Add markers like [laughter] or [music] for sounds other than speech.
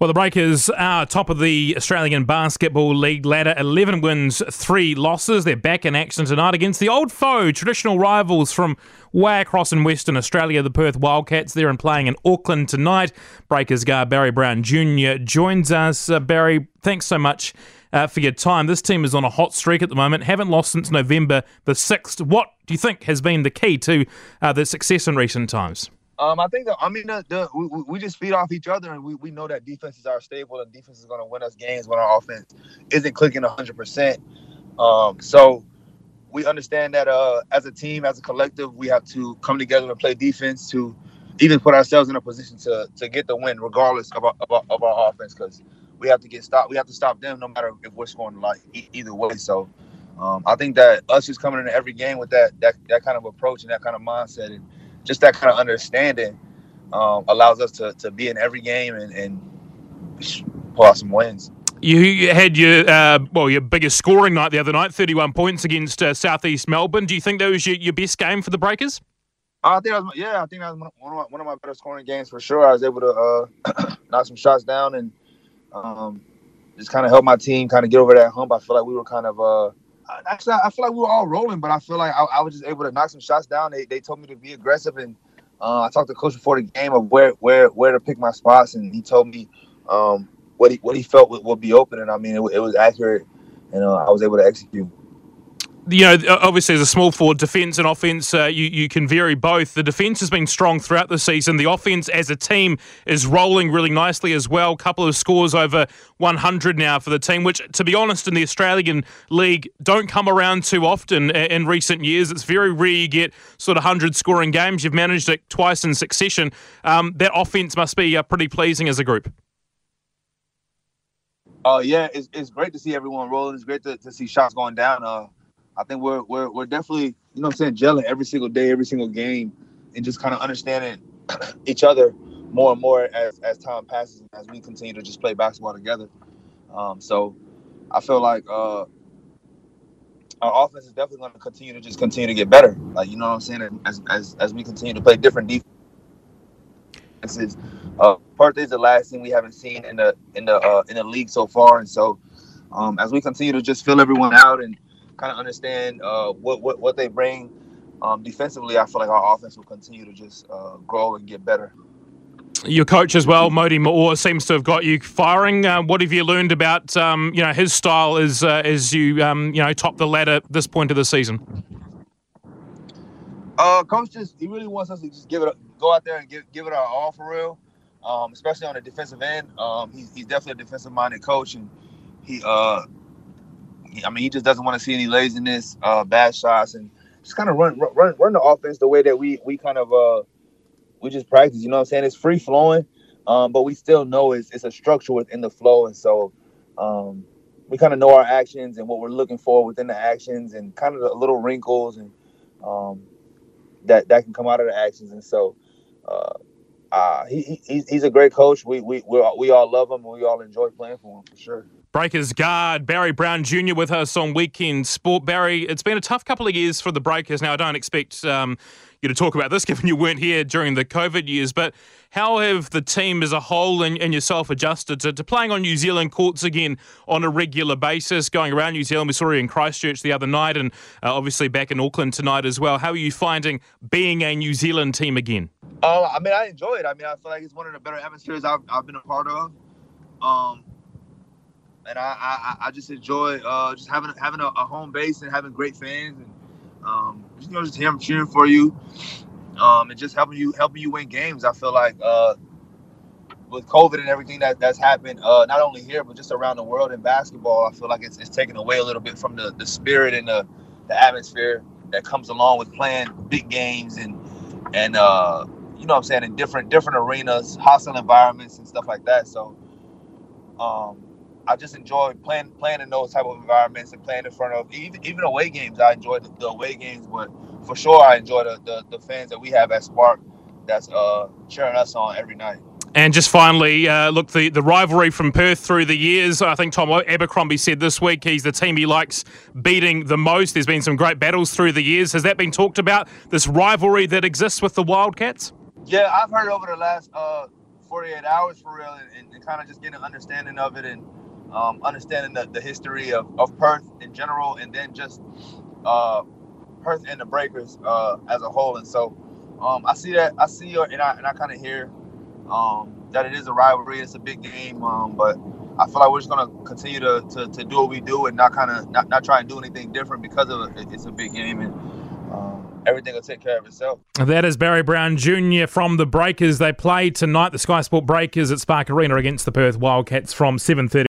Well, the Breakers are top of the Australian Basketball League ladder. 11 wins, 3 losses. They're back in action tonight against the old foe, traditional rivals from way across in Western Australia, the Perth Wildcats. They're in playing in Auckland tonight. Breakers guard Barry Brown Jr. joins us. Uh, Barry, thanks so much uh, for your time. This team is on a hot streak at the moment. Haven't lost since November the 6th. What do you think has been the key to uh, the success in recent times? Um, I think I mean the, the, we, we just feed off each other, and we, we know that defense is our stable, and defense is going to win us games when our offense isn't clicking 100. Um, percent So we understand that uh, as a team, as a collective, we have to come together and play defense to even put ourselves in a position to to get the win, regardless of our, of our, of our offense, because we have to get stopped. We have to stop them, no matter if we're scoring like either way. So. Um, I think that us just coming into every game with that, that that kind of approach and that kind of mindset and just that kind of understanding um, allows us to, to be in every game and, and pull out some wins. You had your uh, well your biggest scoring night the other night, thirty-one points against uh, Southeast Melbourne. Do you think that was your, your best game for the Breakers? I think that was, yeah, I think that was one of my, one of my better scoring games for sure. I was able to uh, [clears throat] knock some shots down and um, just kind of help my team kind of get over that hump. I feel like we were kind of uh, actually, I feel like we were all rolling, but I feel like I, I, was just able to knock some shots down. They, they told me to be aggressive, and uh, I talked to coach before the game of where where where to pick my spots, and he told me um, what he what he felt would, would, be open, and I mean it, it was accurate, and uh, I was able to execute you know, obviously as a small forward, defence and offence, uh, you, you can vary both. The defence has been strong throughout the season. The offence as a team is rolling really nicely as well. A Couple of scores over 100 now for the team, which, to be honest, in the Australian League don't come around too often in recent years. It's very rare you get sort of 100 scoring games. You've managed it twice in succession. Um, that offence must be uh, pretty pleasing as a group. Oh, uh, yeah, it's, it's great to see everyone rolling. It's great to, to see shots going down. I think we're we're we're definitely, you know what I'm saying, gelling every single day, every single game, and just kind of understanding [clears throat] each other more and more as as time passes and as we continue to just play basketball together. Um, so I feel like uh, our offense is definitely going to continue to just continue to get better. Like you know what I'm saying, as as as we continue to play different defenses. Uh, Perth is the last thing we haven't seen in the in the uh, in the league so far, and so um, as we continue to just fill everyone out and kind of understand uh, what, what what they bring um, defensively, I feel like our offense will continue to just uh, grow and get better. Your coach as well, Mody Maor, seems to have got you firing. Uh, what have you learned about um, you know his style as uh, as you um, you know top the ladder at this point of the season? Uh, coach just he really wants us to just give it go out there and give give it our all for real, um, especially on the defensive end. Um, he's, he's definitely a defensive minded coach, and he uh I mean, he just doesn't want to see any laziness, uh, bad shots, and just kind of run, run, run the offense the way that we we kind of uh, we just practice. You know what I'm saying? It's free flowing, um, but we still know it's it's a structure within the flow, and so um, we kind of know our actions and what we're looking for within the actions, and kind of the little wrinkles and um, that that can come out of the actions, and so. Uh, uh, he, he, he's a great coach. We we we all, we all love him. and We all enjoy playing for him for sure. Breakers guard Barry Brown Jr. with us on Weekend Sport. Barry, it's been a tough couple of years for the Breakers. Now, I don't expect um, you to talk about this [laughs] given you weren't here during the COVID years, but how have the team as a whole and, and yourself adjusted to, to, playing on New Zealand courts again on a regular basis, going around New Zealand? We saw you in Christchurch the other night and uh, obviously back in Auckland tonight as well. How are you finding being a New Zealand team again? Uh, I mean, I enjoy it. I mean, I feel like it's one of the better atmospheres I've, I've been a part of. Um, and I, I, I just enjoy uh, just having having a, a, home base and having great fans and um, you know just him cheering for you um, and just helping you helping you win games. I feel like uh, with COVID and everything that that's happened, uh, not only here but just around the world in basketball, I feel like it's, it's taken away a little bit from the, the spirit and the, the atmosphere that comes along with playing big games and and uh, you know what I'm saying in different different arenas, hostile environments and stuff like that. So um, I just enjoy playing playing in those type of environments and playing in front of even, even away games. I enjoy the, the away games, but for sure I enjoy the, the, the fans that we have at Spark that's uh, cheering us on every night. And just finally, uh, look, the, the rivalry from Perth through the years. I think Tom Abercrombie said this week he's the team he likes beating the most. There's been some great battles through the years. Has that been talked about, this rivalry that exists with the Wildcats? Yeah, I've heard over the last uh, 48 hours for real, and, and, and kind of just getting an understanding of it and um, understanding the, the history of, of Perth in general, and then just uh, Perth and the Breakers uh, as a whole. And so um, I see that I see and I and I kind of hear um, that it is a rivalry. It's a big game, um, but I feel like we're just gonna continue to, to, to do what we do and not kind of not, not try and do anything different because of it. It's a big game and. Um, everything will take care of itself. That is Barry Brown Jr. from the Breakers. They play tonight, the Sky Sport Breakers at Spark Arena against the Perth Wildcats from 7:30.